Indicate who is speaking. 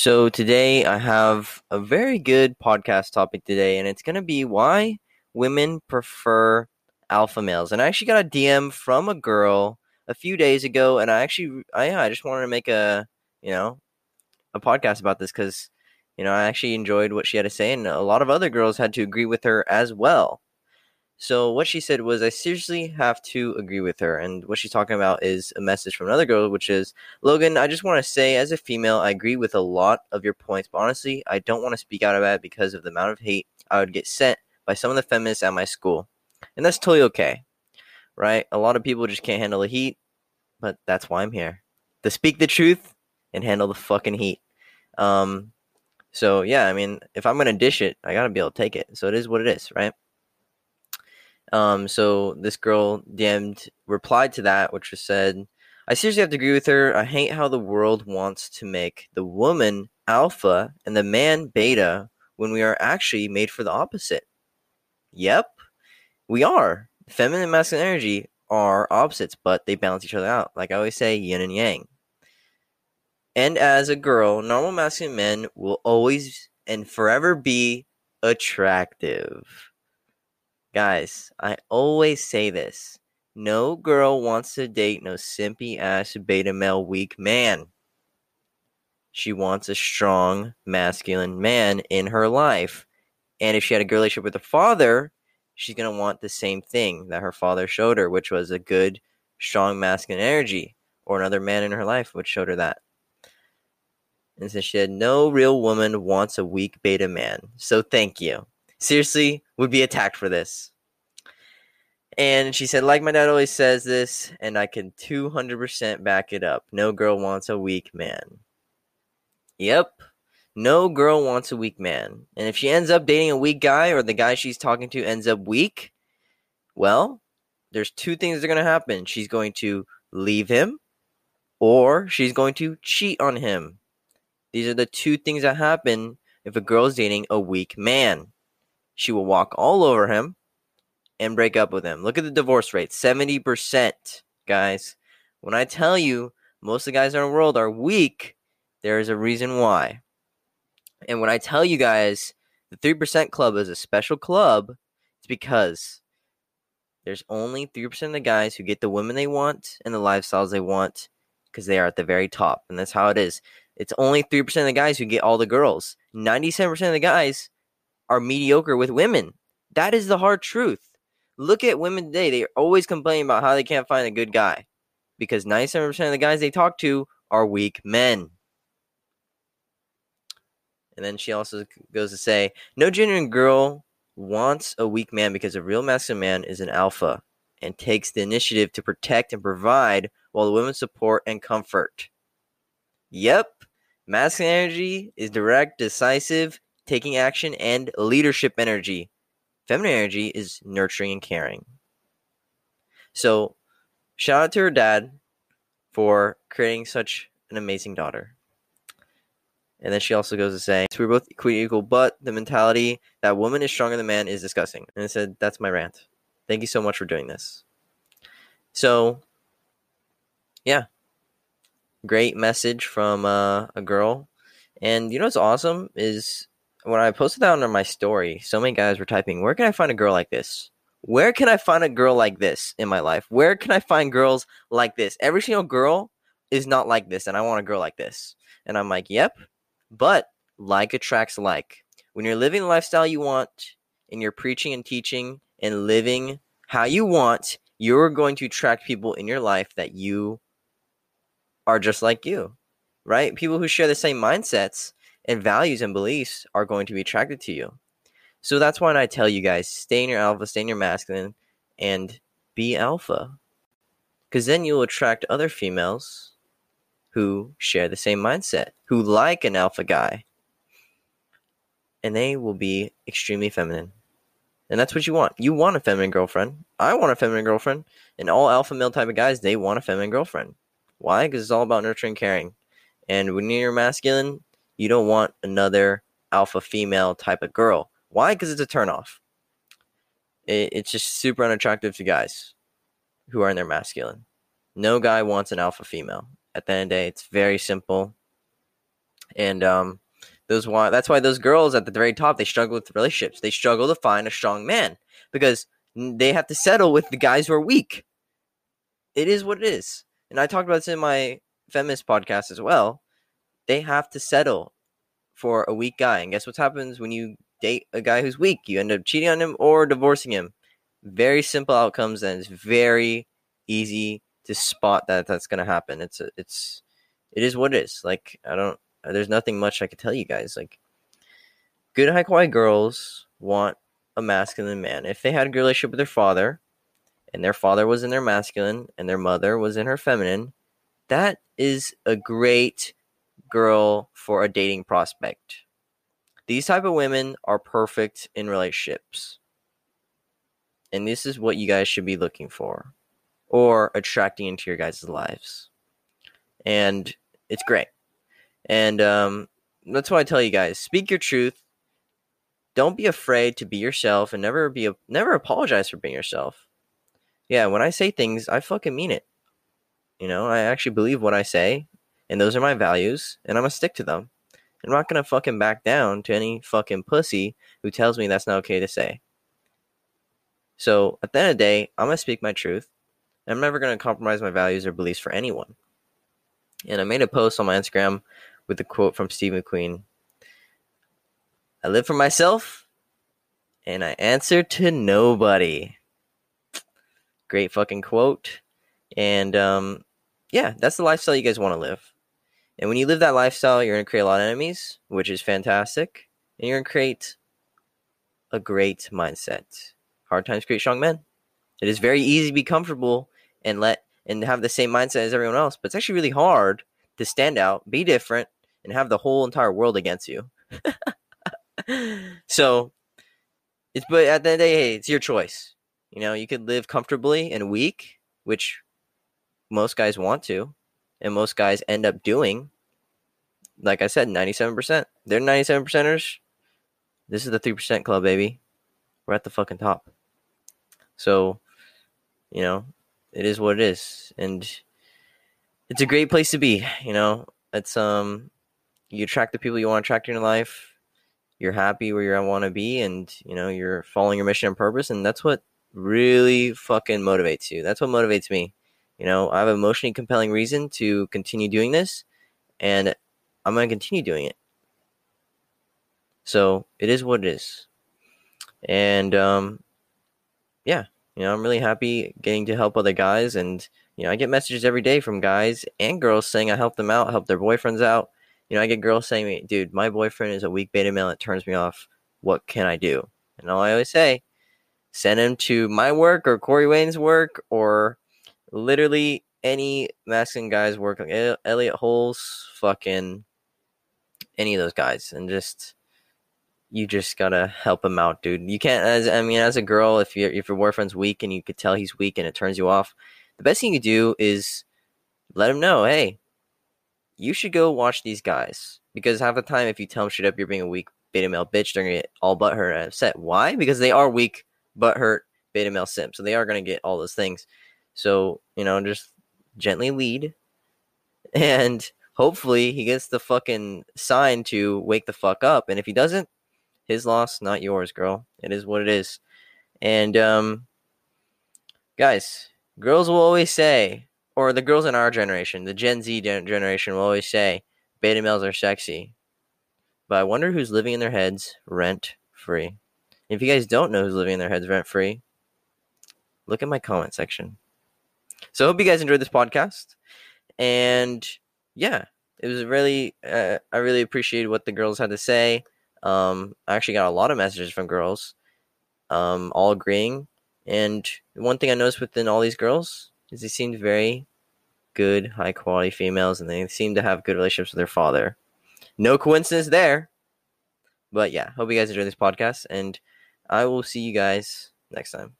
Speaker 1: So today I have a very good podcast topic today, and it's going to be why women prefer alpha males. And I actually got a DM from a girl a few days ago, and I actually, I, I just wanted to make a, you know, a podcast about this because, you know, I actually enjoyed what she had to say, and a lot of other girls had to agree with her as well. So what she said was, I seriously have to agree with her. And what she's talking about is a message from another girl, which is, Logan, I just want to say, as a female, I agree with a lot of your points, but honestly, I don't want to speak out about it because of the amount of hate I would get sent by some of the feminists at my school. And that's totally okay, right? A lot of people just can't handle the heat, but that's why I'm here to speak the truth and handle the fucking heat. Um, so yeah, I mean, if I'm gonna dish it, I gotta be able to take it. So it is what it is, right? Um, so this girl DM'd replied to that, which was said, I seriously have to agree with her. I hate how the world wants to make the woman alpha and the man beta when we are actually made for the opposite. Yep, we are. Feminine and masculine energy are opposites, but they balance each other out. Like I always say, yin and yang. And as a girl, normal masculine men will always and forever be attractive. Guys, I always say this. No girl wants to date no simpy ass beta male weak man. She wants a strong masculine man in her life. And if she had a good relationship with her father, she's going to want the same thing that her father showed her, which was a good, strong masculine energy, or another man in her life, which showed her that. And since she said, no real woman wants a weak beta man. So thank you seriously would be attacked for this. And she said, like my dad always says this, and I can 200% back it up. No girl wants a weak man. Yep. No girl wants a weak man. And if she ends up dating a weak guy or the guy she's talking to ends up weak, well, there's two things that are going to happen. She's going to leave him or she's going to cheat on him. These are the two things that happen if a girl's dating a weak man she will walk all over him and break up with him. Look at the divorce rate 70%, guys. When I tell you most of the guys in the world are weak, there is a reason why. And when I tell you guys the 3% club is a special club, it's because there's only 3% of the guys who get the women they want and the lifestyles they want because they are at the very top. And that's how it is. It's only 3% of the guys who get all the girls. 97% of the guys are mediocre with women. That is the hard truth. Look at women today. They always complain about how they can't find a good guy because 97% of the guys they talk to are weak men. And then she also goes to say, no genuine girl wants a weak man because a real masculine man is an alpha and takes the initiative to protect and provide while the women support and comfort. Yep, masculine energy is direct, decisive, taking action, and leadership energy. Feminine energy is nurturing and caring. So, shout out to her dad for creating such an amazing daughter. And then she also goes to say, so we're both equally equal, but the mentality that woman is stronger than man is disgusting. And I said, that's my rant. Thank you so much for doing this. So, yeah, great message from uh, a girl. And you know what's awesome is when I posted that under my story, so many guys were typing, "Where can I find a girl like this? Where can I find a girl like this in my life? Where can I find girls like this? Every single girl is not like this, and I want a girl like this." And I'm like, "Yep," but like attracts like. When you're living the lifestyle you want, and you're preaching and teaching and living how you want, you're going to attract people in your life that you are just like you, right? People who share the same mindsets and values and beliefs are going to be attracted to you. So that's why I tell you guys stay in your alpha, stay in your masculine, and be alpha. Because then you'll attract other females who share the same mindset, who like an alpha guy. And they will be extremely feminine. And that's what you want. You want a feminine girlfriend. I want a feminine girlfriend. And all alpha male type of guys, they want a feminine girlfriend. Why? Because it's all about nurturing caring. And when you're masculine, you don't want another alpha female type of girl. Why? Because it's a turnoff. It, it's just super unattractive to guys who are in their masculine. No guy wants an alpha female. At the end of the day, it's very simple. And um, those why that's why those girls at the very top they struggle with relationships. They struggle to find a strong man because they have to settle with the guys who are weak. It is what it is. And I talked about this in my feminist podcast as well. They have to settle for a weak guy. And guess what happens when you date a guy who's weak? You end up cheating on him or divorcing him. Very simple outcomes, and it's very easy to spot that that's going to happen. It's a, it's it is what it is. Like I don't. There's nothing much I could tell you guys. Like good high quality girls want a masculine man. If they had a good relationship with their father, and their father was in their masculine, and their mother was in her feminine, that is a great girl for a dating prospect. These type of women are perfect in relationships. And this is what you guys should be looking for or attracting into your guys' lives. And it's great. And um, that's why I tell you guys speak your truth. Don't be afraid to be yourself and never be never apologize for being yourself. Yeah, when I say things, I fucking mean it. You know, I actually believe what I say and those are my values, and I'm gonna stick to them. I'm not gonna fucking back down to any fucking pussy who tells me that's not okay to say. So at the end of the day, I'm gonna speak my truth. I'm never gonna compromise my values or beliefs for anyone. And I made a post on my Instagram with a quote from Steve McQueen. I live for myself and I answer to nobody. Great fucking quote. And um, yeah, that's the lifestyle you guys want to live. And when you live that lifestyle, you're going to create a lot of enemies, which is fantastic. And you're going to create a great mindset. Hard times create strong men. It is very easy to be comfortable and let and have the same mindset as everyone else, but it's actually really hard to stand out, be different, and have the whole entire world against you. so it's but at the end of the day, hey, it's your choice. You know, you could live comfortably and weak, which most guys want to, and most guys end up doing. Like I said, 97%. They're 97 percenters. This is the 3% club, baby. We're at the fucking top. So, you know, it is what it is. And it's a great place to be, you know. It's um you attract the people you want to attract in your life. You're happy where you want to be and, you know, you're following your mission and purpose and that's what really fucking motivates you. That's what motivates me. You know, I have an emotionally compelling reason to continue doing this, and I'm going to continue doing it. So it is what it is. And um, yeah, you know, I'm really happy getting to help other guys. And, you know, I get messages every day from guys and girls saying I help them out, help their boyfriends out. You know, I get girls saying, dude, my boyfriend is a weak beta male. It turns me off. What can I do? And all I always say, send him to my work or Corey Wayne's work or literally any masculine guys work like Elliott Hulse, fucking any of those guys, and just you just gotta help him out, dude. You can't. As I mean, as a girl, if your if your boyfriend's weak and you could tell he's weak and it turns you off, the best thing you do is let him know, hey, you should go watch these guys because half the time, if you tell them straight up you're being a weak beta male bitch, they're gonna get all but hurt and upset. Why? Because they are weak, but hurt beta male simp, so they are gonna get all those things. So, you know, just gently lead. And hopefully he gets the fucking sign to wake the fuck up. And if he doesn't, his loss, not yours, girl. It is what it is. And, um, guys, girls will always say, or the girls in our generation, the Gen Z generation will always say, beta males are sexy. But I wonder who's living in their heads rent free. If you guys don't know who's living in their heads rent free, look at my comment section. So I hope you guys enjoyed this podcast. And yeah, it was really, uh, I really appreciated what the girls had to say. Um, I actually got a lot of messages from girls, um, all agreeing. And one thing I noticed within all these girls is they seemed very good, high quality females, and they seem to have good relationships with their father. No coincidence there. But yeah, hope you guys enjoyed this podcast, and I will see you guys next time.